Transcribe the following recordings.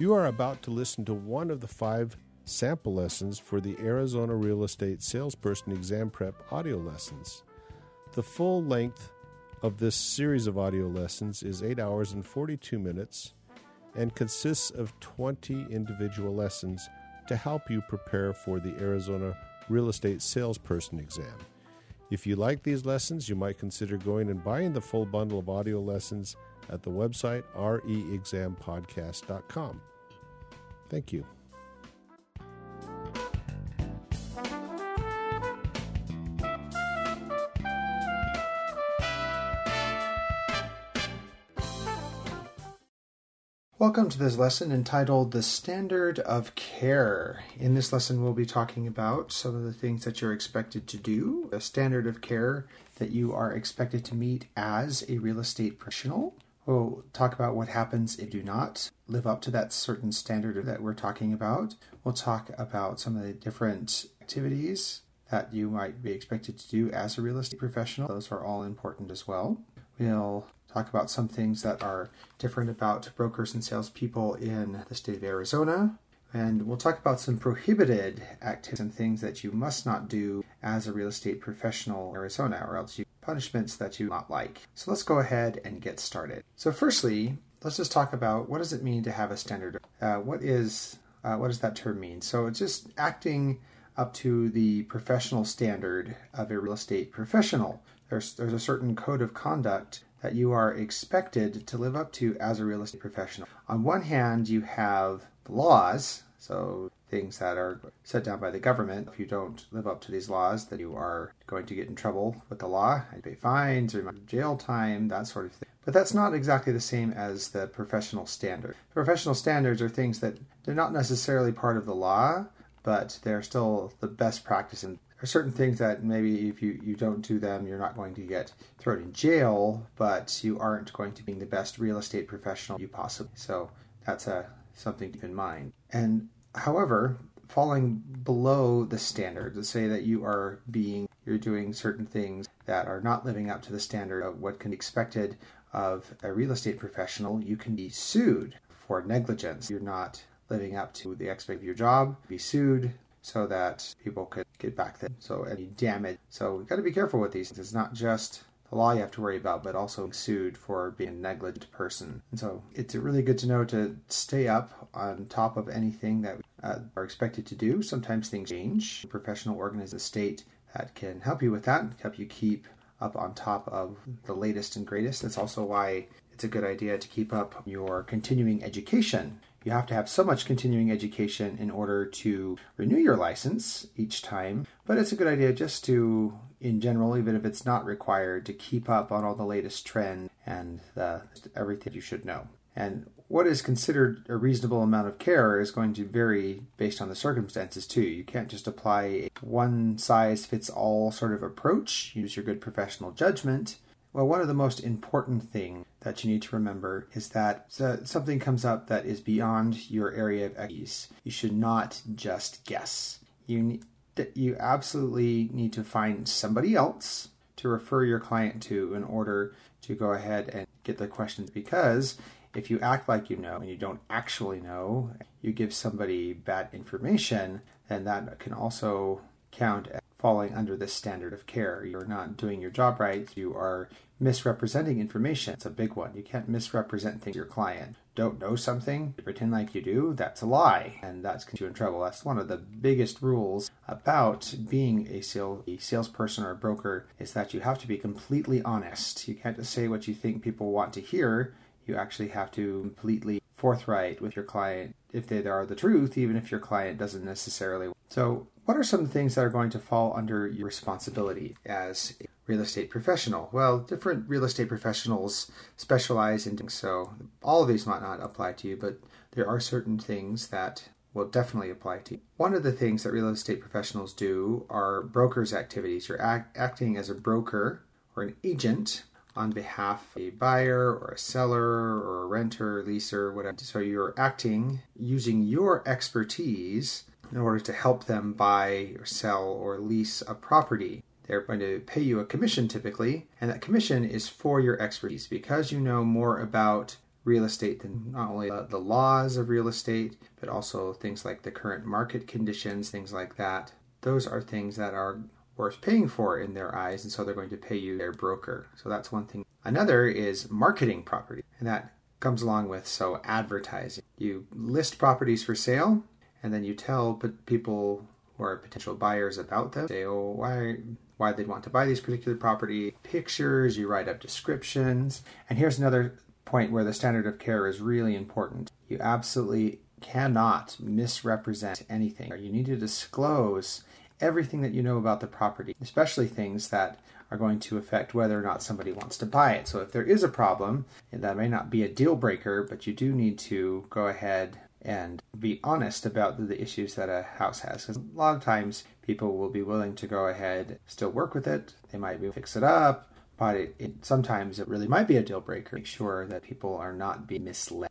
You are about to listen to one of the five sample lessons for the Arizona Real Estate Salesperson Exam Prep audio lessons. The full length of this series of audio lessons is 8 hours and 42 minutes and consists of 20 individual lessons to help you prepare for the Arizona Real Estate Salesperson exam. If you like these lessons, you might consider going and buying the full bundle of audio lessons at the website reexampodcast.com. Thank you. Welcome to this lesson entitled The Standard of Care. In this lesson, we'll be talking about some of the things that you're expected to do, a standard of care that you are expected to meet as a real estate professional. We'll talk about what happens if you do not live up to that certain standard that we're talking about. We'll talk about some of the different activities that you might be expected to do as a real estate professional. Those are all important as well. We'll talk about some things that are different about brokers and salespeople in the state of Arizona. And we'll talk about some prohibited activities and things that you must not do as a real estate professional in Arizona, or else you punishments that you not like. So let's go ahead and get started. So firstly, let's just talk about what does it mean to have a standard. Uh, what is uh, what does that term mean? So it's just acting up to the professional standard of a real estate professional. There's there's a certain code of conduct that you are expected to live up to as a real estate professional. On one hand, you have the laws, so things that are set down by the government. If you don't live up to these laws, then you are going to get in trouble with the law. and pay fines or jail time, that sort of thing. But that's not exactly the same as the professional standard. Professional standards are things that they're not necessarily part of the law, but they're still the best practice and there are certain things that maybe if you, you don't do them, you're not going to get thrown in jail, but you aren't going to be the best real estate professional you possibly. So that's a something to keep in mind. And however, falling below the standard, to say that you are being you're doing certain things that are not living up to the standard of what can be expected of a real estate professional, you can be sued for negligence. You're not living up to the expect of your job, be sued so that people could get back then. So any damage. So we've got to be careful with these. It's not just the law you have to worry about, but also sued for being a negligent person. And so it's really good to know to stay up on top of anything that uh, are expected to do. Sometimes things change. A professional organization state that can help you with that, help you keep up on top of the latest and greatest. That's also why it's a good idea to keep up your continuing education you have to have so much continuing education in order to renew your license each time, but it's a good idea just to, in general, even if it's not required, to keep up on all the latest trends and uh, everything you should know. And what is considered a reasonable amount of care is going to vary based on the circumstances too. You can't just apply a one size fits all sort of approach. Use your good professional judgment well, one of the most important things that you need to remember is that uh, something comes up that is beyond your area of expertise. You should not just guess. You you absolutely need to find somebody else to refer your client to in order to go ahead and get the questions because if you act like you know and you don't actually know, you give somebody bad information, then that can also count as falling under this standard of care. You're not doing your job right. You are misrepresenting information. It's a big one. You can't misrepresent things to your client. Don't know something, pretend like you do, that's a lie. And that's going to get you in trouble. That's one of the biggest rules about being a, sale, a salesperson or a broker is that you have to be completely honest. You can't just say what you think people want to hear. You actually have to completely forthright with your client if they are the truth, even if your client doesn't necessarily. So what are some things that are going to fall under your responsibility as a real estate professional? Well, different real estate professionals specialize in things, so all of these might not apply to you, but there are certain things that will definitely apply to you. One of the things that real estate professionals do are brokers' activities. You're act- acting as a broker or an agent on behalf of a buyer or a seller or a renter, leaser, whatever. So you're acting using your expertise in order to help them buy or sell or lease a property. They're going to pay you a commission typically, and that commission is for your expertise because you know more about real estate than not only the, laws of real estate, but also things like the current market conditions, things like that. Those are things that are worth paying for in their eyes, and so they're going to pay you their broker. So that's one thing. Another is marketing property, and that comes along with so advertising. You list properties for sale, and then you tell people who are potential buyers about them. Say, oh, why why they'd want to buy these particular property, pictures, you write up descriptions. And here's another point where the standard of care is really important. You absolutely cannot misrepresent anything. You need to disclose everything that you know about the property, especially things that are going to affect whether or not somebody wants to buy it. So if there is a problem, that may not be a deal breaker, but you do need to go ahead and be honest about the issues that a house has. Because a lot of times people will be willing to go ahead, still work with it. They might be fix it up, but it, it, sometimes it really might be a deal breaker. Make sure that people are not being misled.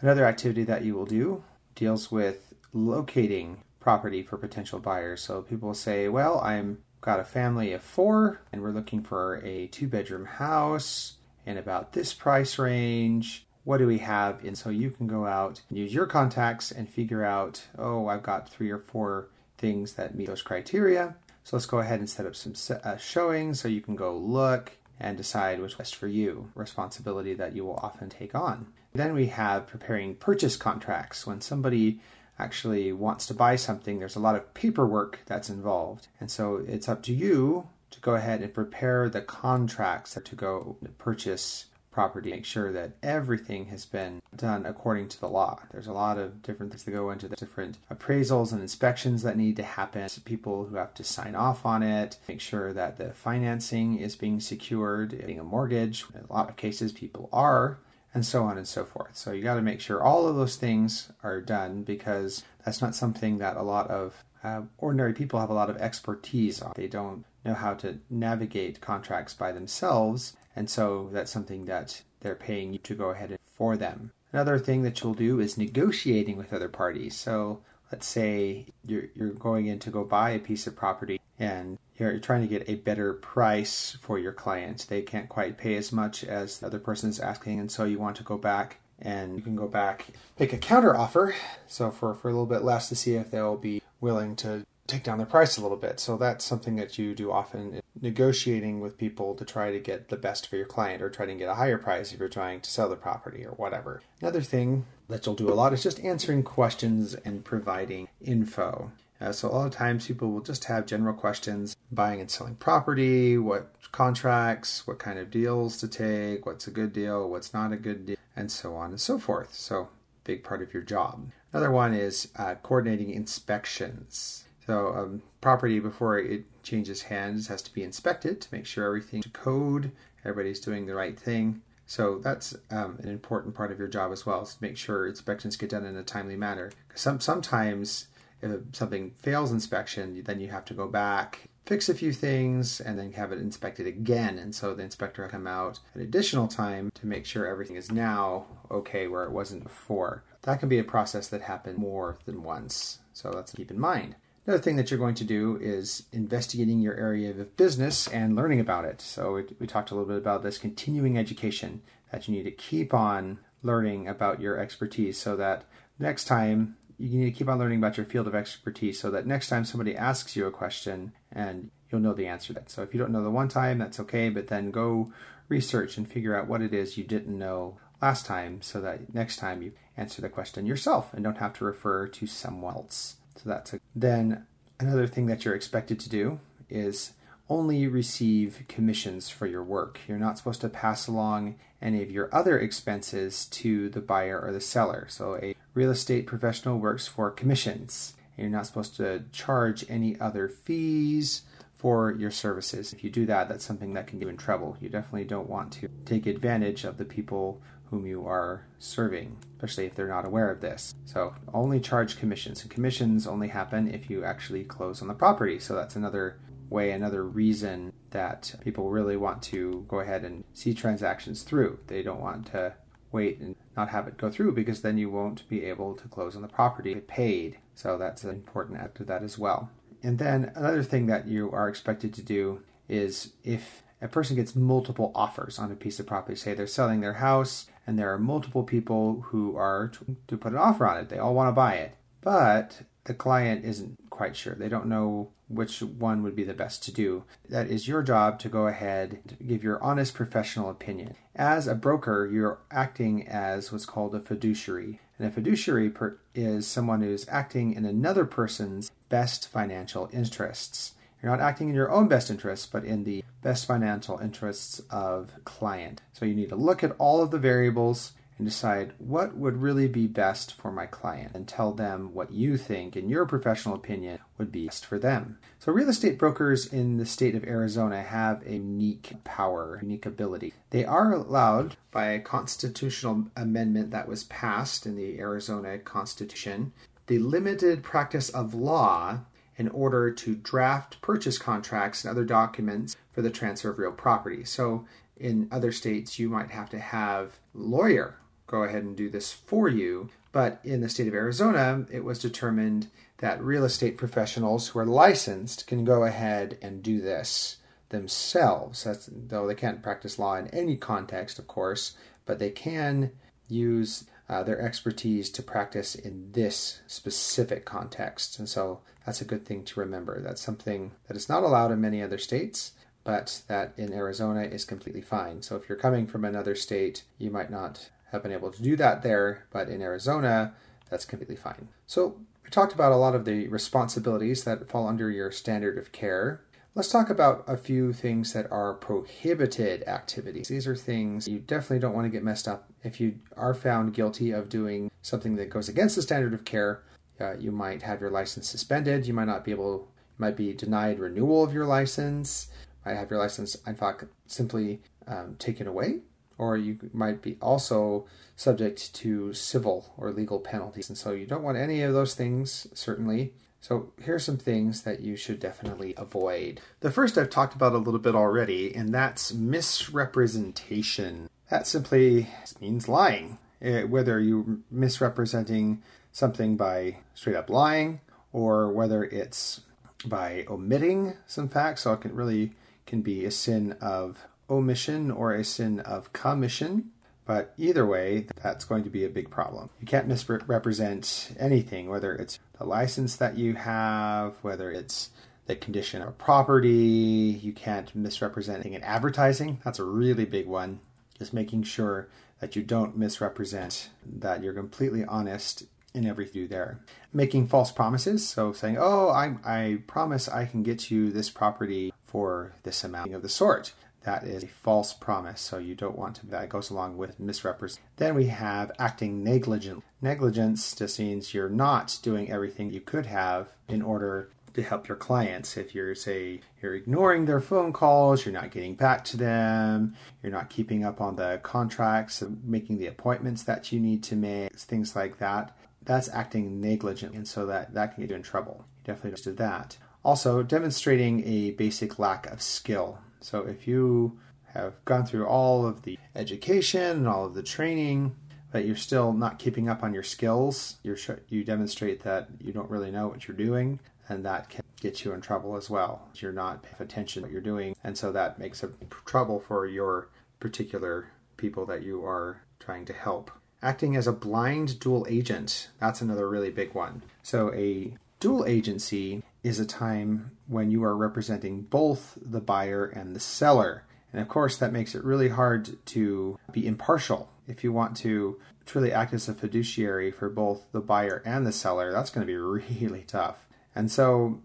Another activity that you will do deals with locating property for potential buyers. So people say, "Well, I'm got a family of four, and we're looking for a two-bedroom house in about this price range." What do we have? And so you can go out use your contacts and figure out, oh, I've got three or four things that meet those criteria. So let's go ahead and set up some uh, showings so you can go look and decide which best for you, responsibility that you will often take on. Then we have preparing purchase contracts. When somebody actually wants to buy something, there's a lot of paperwork that's involved. And so it's up to you to go ahead and prepare the contracts to go purchase property, make sure that everything has been done according to the law. There's a lot of different things that go into the different appraisals and inspections that need to happen. People who have to sign off on it, make sure that the financing is being secured, getting a mortgage. In a lot of cases, people are, and so on and so forth. So you got to make sure all of those things are done because that's not something that a lot of uh, ordinary people have a lot of expertise on. They don't know how to navigate contracts by themselves and so that's something that they're paying you to go ahead for them. Another thing that you'll do is negotiating with other parties. So let's say you're, you're going in to go buy a piece of property and you're trying to get a better price for your client. They can't quite pay as much as the other person's asking, and so you want to go back and you can go back, make a counter offer. So for, for a little bit less to see if they'll be willing to take down their price a little bit. So that's something that you do often negotiating with people to try to get the best for your client or try to get a higher price if you're trying to sell the property or whatever. Another thing that you'll do a lot is just answering questions and providing info. Uh, so a lot of times people will just have general questions buying and selling property, what contracts, what kind of deals to take, what's a good deal, what's not a good deal, and so on and so forth. So big part of your job. Another one is uh, coordinating inspections. So um, property before it changes hands has to be inspected to make sure everything's code, everybody's doing the right thing. So that's um, an important part of your job as well, is to make sure inspections get done in a timely manner. Some sometimes if something fails inspection, then you have to go back, fix a few things, and then have it inspected again. And so the inspector will come out an additional time to make sure everything is now okay where it wasn't before. That can be a process that happens more than once. So that's to keep in mind. Another thing that you're going to do is investigating your area of business and learning about it. So we, we talked a little bit about this continuing education that you need to keep on learning about your expertise so that next time you need to keep on learning about your field of expertise so that next time somebody asks you a question and you'll know the answer to that. So if you don't know the one time, that's okay, but then go research and figure out what it is you didn't know last time so that next time you answer the question yourself and don't have to refer to someone else. So that's a, then another thing that you're expected to do is only receive commissions for your work. You're not supposed to pass along any of your other expenses to the buyer or the seller. So a real estate professional works for commissions. You're not supposed to charge any other fees for your services. If you do that, that's something that can get you in trouble. You definitely don't want to take advantage of the people whom you are serving, especially if they're not aware of this. So only charge commissions, and commissions only happen if you actually close on the property. So that's another way, another reason that people really want to go ahead and see transactions through. They don't want to wait and not have it go through because then you won't be able to close on the property paid. So that's an important act of that as well. And then another thing that you are expected to do is if a person gets multiple offers on a piece of property, say they're selling their house and there are multiple people who are to, to put an offer on it. They all want to buy it, but the client isn't quite sure. They don't know which one would be the best to do. That is your job to go ahead and give your honest professional opinion. As a broker, you're acting as what's called a fiduciary. And a fiduciary per- is someone who's acting in another person's best financial interests. You're not acting in your own best interests, but in the best financial interests of client. So you need to look at all of the variables and decide what would really be best for my client and tell them what you think, in your professional opinion, would be best for them. So, real estate brokers in the state of Arizona have a unique power, unique ability. They are allowed by a constitutional amendment that was passed in the Arizona Constitution the limited practice of law in order to draft purchase contracts and other documents for the transfer of real property. So, in other states, you might have to have lawyer go ahead and do this for you. But in the state of Arizona, it was determined that real estate professionals who are licensed can go ahead and do this themselves. That's, though they can't practice law in any context, of course, but they can use uh, their expertise to practice in this specific context. And so that's a good thing to remember. That's something that is not allowed in many other states, but that in Arizona is completely fine. So if you're coming from another state, you might not have been able to do that there, but in Arizona, that's completely fine. So we talked about a lot of the responsibilities that fall under your standard of care. Let's talk about a few things that are prohibited activities. These are things you definitely don't want to get messed up. If you are found guilty of doing something that goes against the standard of care, uh, you might have your license suspended. You might not be able, you might be denied renewal of your license. Might have your license, in fact, simply um, taken away or you might be also subject to civil or legal penalties. And so you don't want any of those things, certainly. So here's some things that you should definitely avoid. The first I've talked about a little bit already, and that's misrepresentation. That simply means lying. Eh, whether you're misrepresenting something by straight up lying, or whether it's by omitting some facts, so it can really can be a sin of omission or a sin of commission. But either way, that's going to be a big problem. You can't misrepresent anything, whether it's the license that you have, whether it's the condition of property. You can't misrepresent in advertising. That's a really big one. Just making sure that you don't misrepresent, that you're completely honest in everything you do there. Making false promises, so saying, "Oh, I, I promise I can get you this property for this amount of the sort." That is a false promise, so you don't want to. That goes along with misrepresent. Then we have acting negligent. Negligence just means you're not doing everything you could have in order to help your clients. If you're, say, you're ignoring their phone calls, you're not getting back to them, you're not keeping up on the contracts, making the appointments that you need to make, things like that, that's acting negligent, and so that, that can get you in trouble. You definitely do that. Also, demonstrating a basic lack of skill. So if you have gone through all of the education and all of the training, but you're still not keeping up on your skills, you you demonstrate that you don't really know what you're doing, and that can get you in trouble as well. You're not paying attention to what you're doing, and so that makes a trouble for your particular people that you are trying to help. Acting as a blind dual agent, that's another really big one. So a dual agency is a time when you are representing both the buyer and the seller. And of course, that makes it really hard to be impartial. If you want to truly act as a fiduciary for both the buyer and the seller, that's going to be really tough. And so,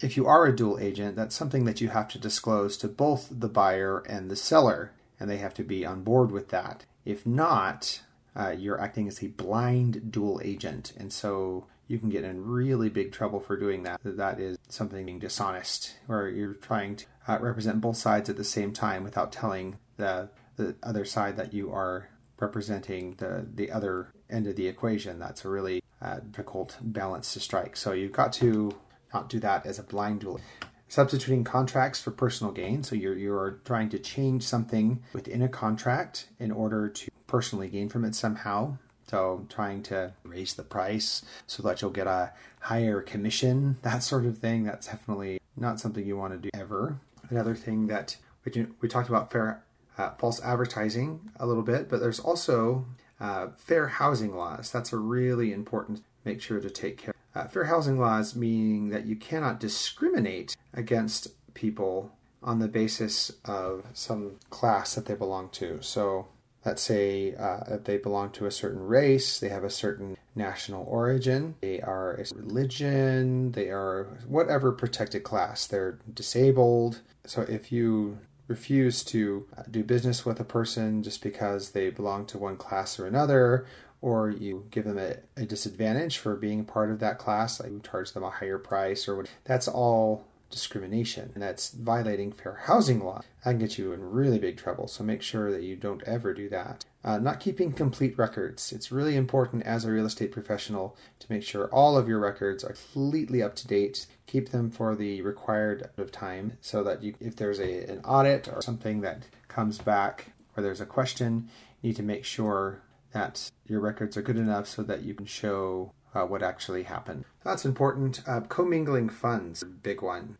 if you are a dual agent, that's something that you have to disclose to both the buyer and the seller, and they have to be on board with that. If not, uh, you're acting as a blind dual agent. And so you can get in really big trouble for doing that. That is something being dishonest, where you're trying to uh, represent both sides at the same time without telling the the other side that you are representing the the other end of the equation. That's a really uh, difficult balance to strike. So you've got to not do that as a blind dual. Substituting contracts for personal gain. So you're you're trying to change something within a contract in order to personally gain from it somehow. So trying to raise the price so that you'll get a higher commission, that sort of thing, that's definitely not something you want to do ever. Another thing that we, we talked about fair uh, false advertising a little bit, but there's also uh, fair housing laws. That's a really important. Make sure to take care. Uh, fair housing laws meaning that you cannot discriminate against people on the basis of some class that they belong to. So let's say uh, they belong to a certain race, they have a certain national origin, they are a religion, they are whatever protected class, they're disabled. So if you refuse to uh, do business with a person just because they belong to one class or another, or you give them a, a disadvantage for being part of that class, like you charge them a higher price or what, that's all discrimination and that's violating fair housing law. That can get you in really big trouble. So make sure that you don't ever do that. Uh, not keeping complete records. It's really important as a real estate professional to make sure all of your records are completely up to date. Keep them for the required amount of time so that you, if there's a, an audit or something that comes back or there's a question, you need to make sure that your records are good enough so that you can show uh, what actually happened. That's important. Uh, commingling funds, big one.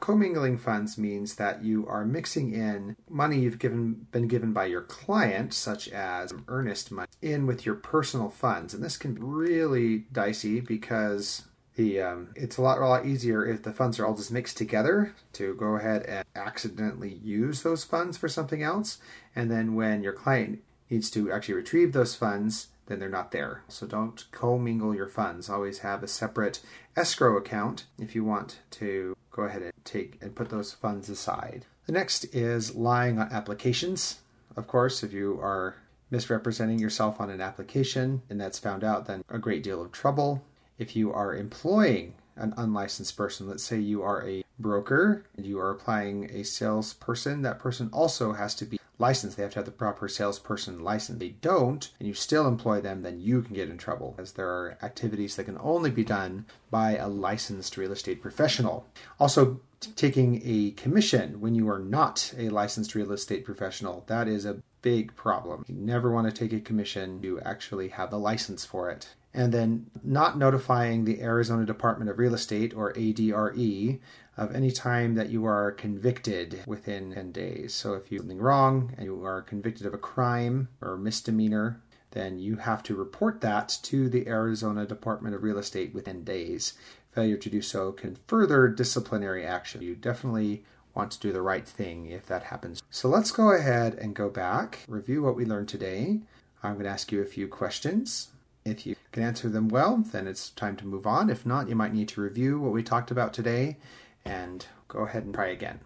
commingling funds means that you are mixing in money you've given been given by your client, such as earnest money, in with your personal funds, and this can be really dicey because the um, it's a lot a lot easier if the funds are all just mixed together to go ahead and accidentally use those funds for something else, and then when your client needs to actually retrieve those funds then they're not there. So don't commingle your funds. Always have a separate escrow account if you want to go ahead and take and put those funds aside. The next is lying on applications. Of course, if you are misrepresenting yourself on an application and that's found out, then a great deal of trouble. If you are employing an unlicensed person, let's say you are a broker and you are applying a salesperson, that person also has to be licensed. They have to have the proper salesperson license. They don't, and you still employ them, then you can get in trouble as there are activities that can only be done by a licensed real estate professional. Also, taking a commission when you are not a licensed real estate professional, that is a big problem. You never want to take a commission, you actually have a license for it. And then not notifying the Arizona Department of Real Estate or ADRE of any time that you are convicted within 10 days. So if you do something wrong and you are convicted of a crime or misdemeanor, then you have to report that to the Arizona Department of Real Estate within days. Failure to do so can further disciplinary action. You definitely want to do the right thing if that happens. So let's go ahead and go back, review what we learned today. I'm going to ask you a few questions. If you can answer them well, then it's time to move on. If not, you might need to review what we talked about today and go ahead and try again.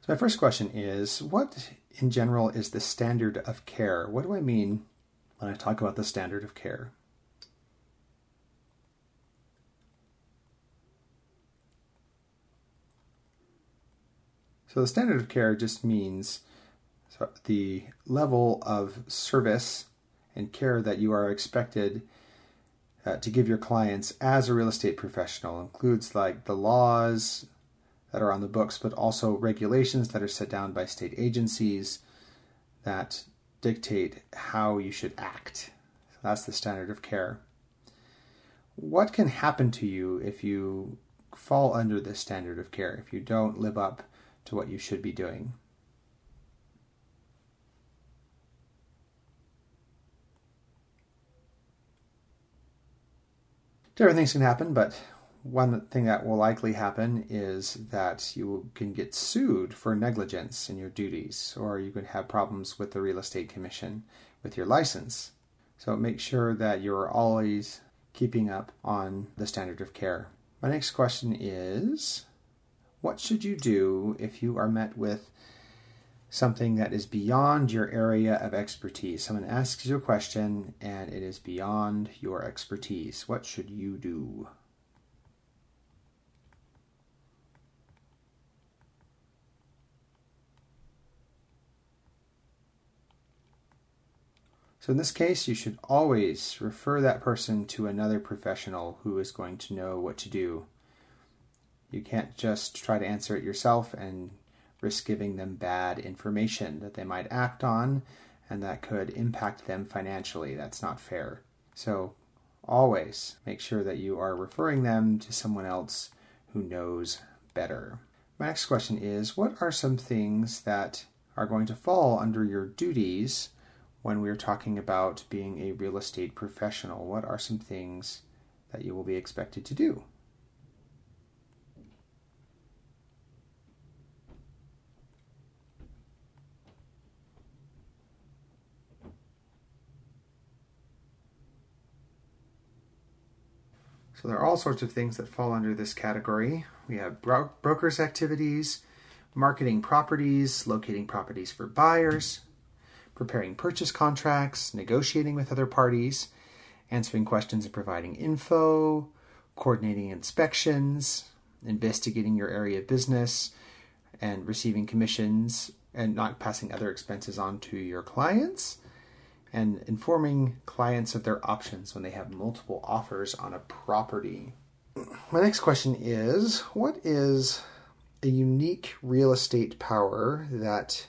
So, my first question is What in general is the standard of care? What do I mean when I talk about the standard of care? So, the standard of care just means the level of service and care that you are expected uh, to give your clients as a real estate professional includes like the laws that are on the books, but also regulations that are set down by state agencies that dictate how you should act. So that's the standard of care. What can happen to you if you fall under this standard of care, if you don't live up to what you should be doing? Different things can happen, but one thing that will likely happen is that you can get sued for negligence in your duties, or you could have problems with the real estate commission with your license. So make sure that you're always keeping up on the standard of care. My next question is What should you do if you are met with something that is beyond your area of expertise? Someone asks you a question and it is beyond your expertise. What should you do? So, in this case, you should always refer that person to another professional who is going to know what to do. You can't just try to answer it yourself and risk giving them bad information that they might act on and that could impact them financially. That's not fair. So, always make sure that you are referring them to someone else who knows better. My next question is What are some things that are going to fall under your duties when we're talking about being a real estate professional? What are some things that you will be expected to do? So there are all sorts of things that fall under this category. We have bro- brokers' activities, marketing properties, locating properties for buyers, preparing purchase contracts, negotiating with other parties, answering questions and providing info, coordinating inspections, investigating your area of business, and receiving commissions and not passing other expenses on to your clients, and informing clients of their options when they have multiple offers on a property. My next question is What is a unique real estate power that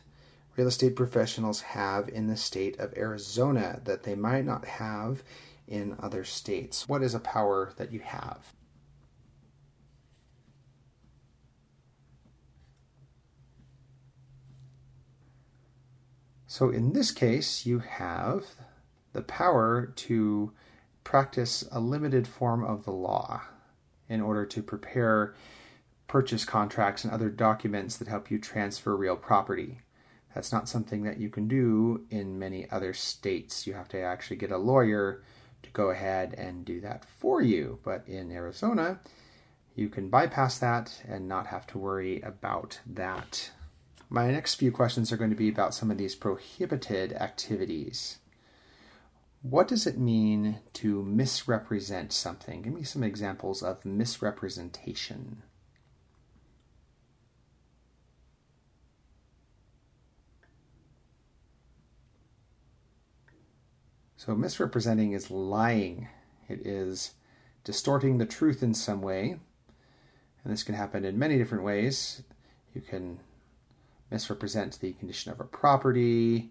real estate professionals have in the state of Arizona that they might not have in other states? What is a power that you have? So in this case, you have the power to practice a limited form of the law in order to prepare purchase contracts and other documents that help you transfer real property. That's not something that you can do in many other states. You have to actually get a lawyer to go ahead and do that for you. But in Arizona, you can bypass that and not have to worry about that. My next few questions are going to be about some of these prohibited activities. What does it mean to misrepresent something? Give me some examples of misrepresentation. So, misrepresenting is lying, it is distorting the truth in some way. And this can happen in many different ways. You can misrepresent the condition of a property,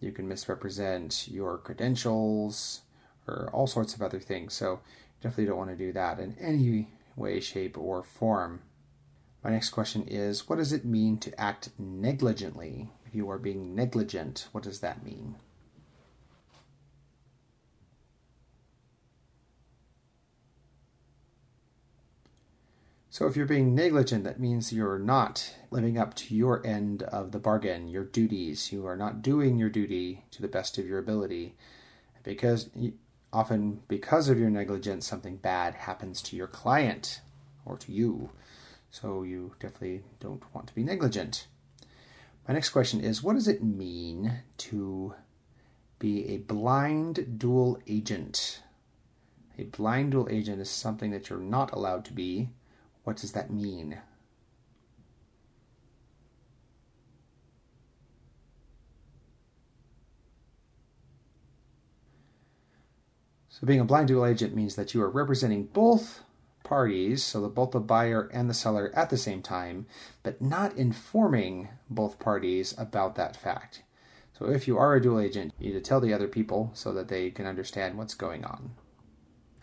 you can misrepresent your credentials, or all sorts of other things. So, definitely don't want to do that in any way, shape, or form. My next question is What does it mean to act negligently? If you are being negligent, what does that mean? So if you're being negligent, that means you're not living up to your end of the bargain, your duties. You are not doing your duty to the best of your ability. Because often, because of your negligence, something bad happens to your client or to you. So you definitely don't want to be negligent. My next question is What does it mean to be a blind dual agent? A blind dual agent is something that you're not allowed to be what does that mean? So, being a blind dual agent means that you are representing both parties, so that both the buyer and the seller at the same time, but not informing both parties about that fact. So, if you are a dual agent, you need to tell the other people so that they can understand what's going on.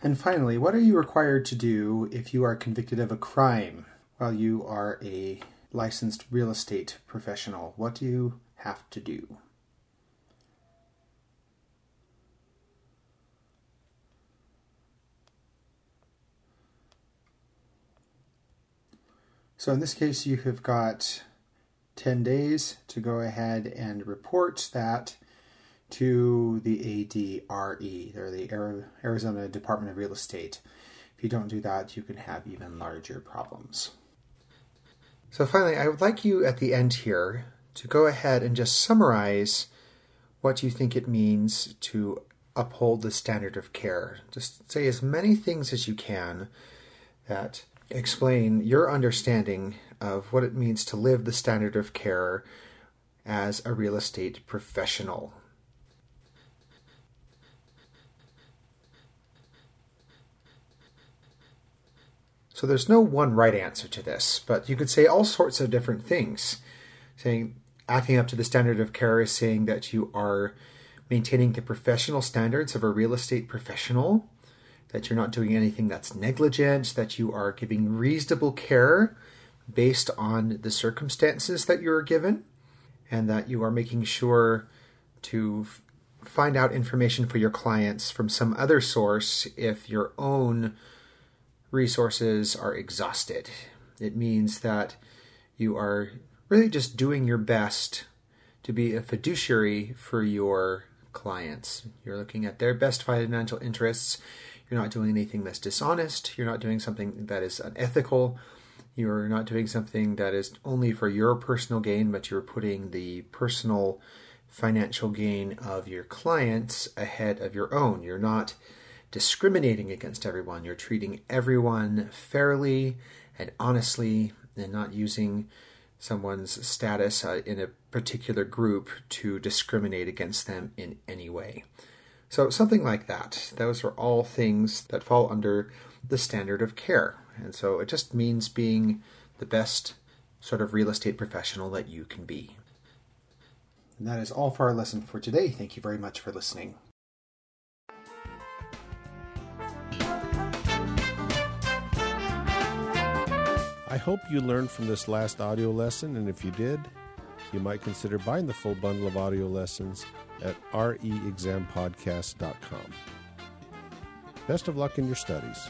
And finally, what are you required to do if you are convicted of a crime while you are a licensed real estate professional? What do you have to do? So in this case, you have got 10 days to go ahead and report that to the ADRE, or the Arizona Department of Real Estate. If you don't do that, you can have even larger problems. So, finally, I would like you at the end here to go ahead and just summarize what you think it means to uphold the standard of care. Just say as many things as you can that explain your understanding of what it means to live the standard of care as a real estate professional. So there's no one right answer to this, but you could say all sorts of different things. Saying acting up to the standard of care is saying that you are maintaining the professional standards of a real estate professional, that you're not doing anything that's negligent, that you are giving reasonable care based on the circumstances that you're given, and that you are making sure to f- find out information for your clients from some other source if your own resources are exhausted. It means that you are really just doing your best to be a fiduciary for your clients. You're looking at their best financial interests. You're not doing anything that's dishonest. You're not doing something that is unethical. You're not doing something that is only for your personal gain, but you're putting the personal financial gain of your clients ahead of your own. You're not discriminating against everyone. You're treating everyone fairly and honestly and not using someone's status uh, in a particular group to discriminate against them in any way. So, something like that. Those are all things that fall under the standard of care. And so it just means being the best sort of real estate professional that you can be. And that is all for our lesson for today. Thank you very much for listening. Hope you learned from this last audio lesson, and if you did, you might consider buying the full bundle of audio lessons at reexampodcast.com. Best of luck in your studies.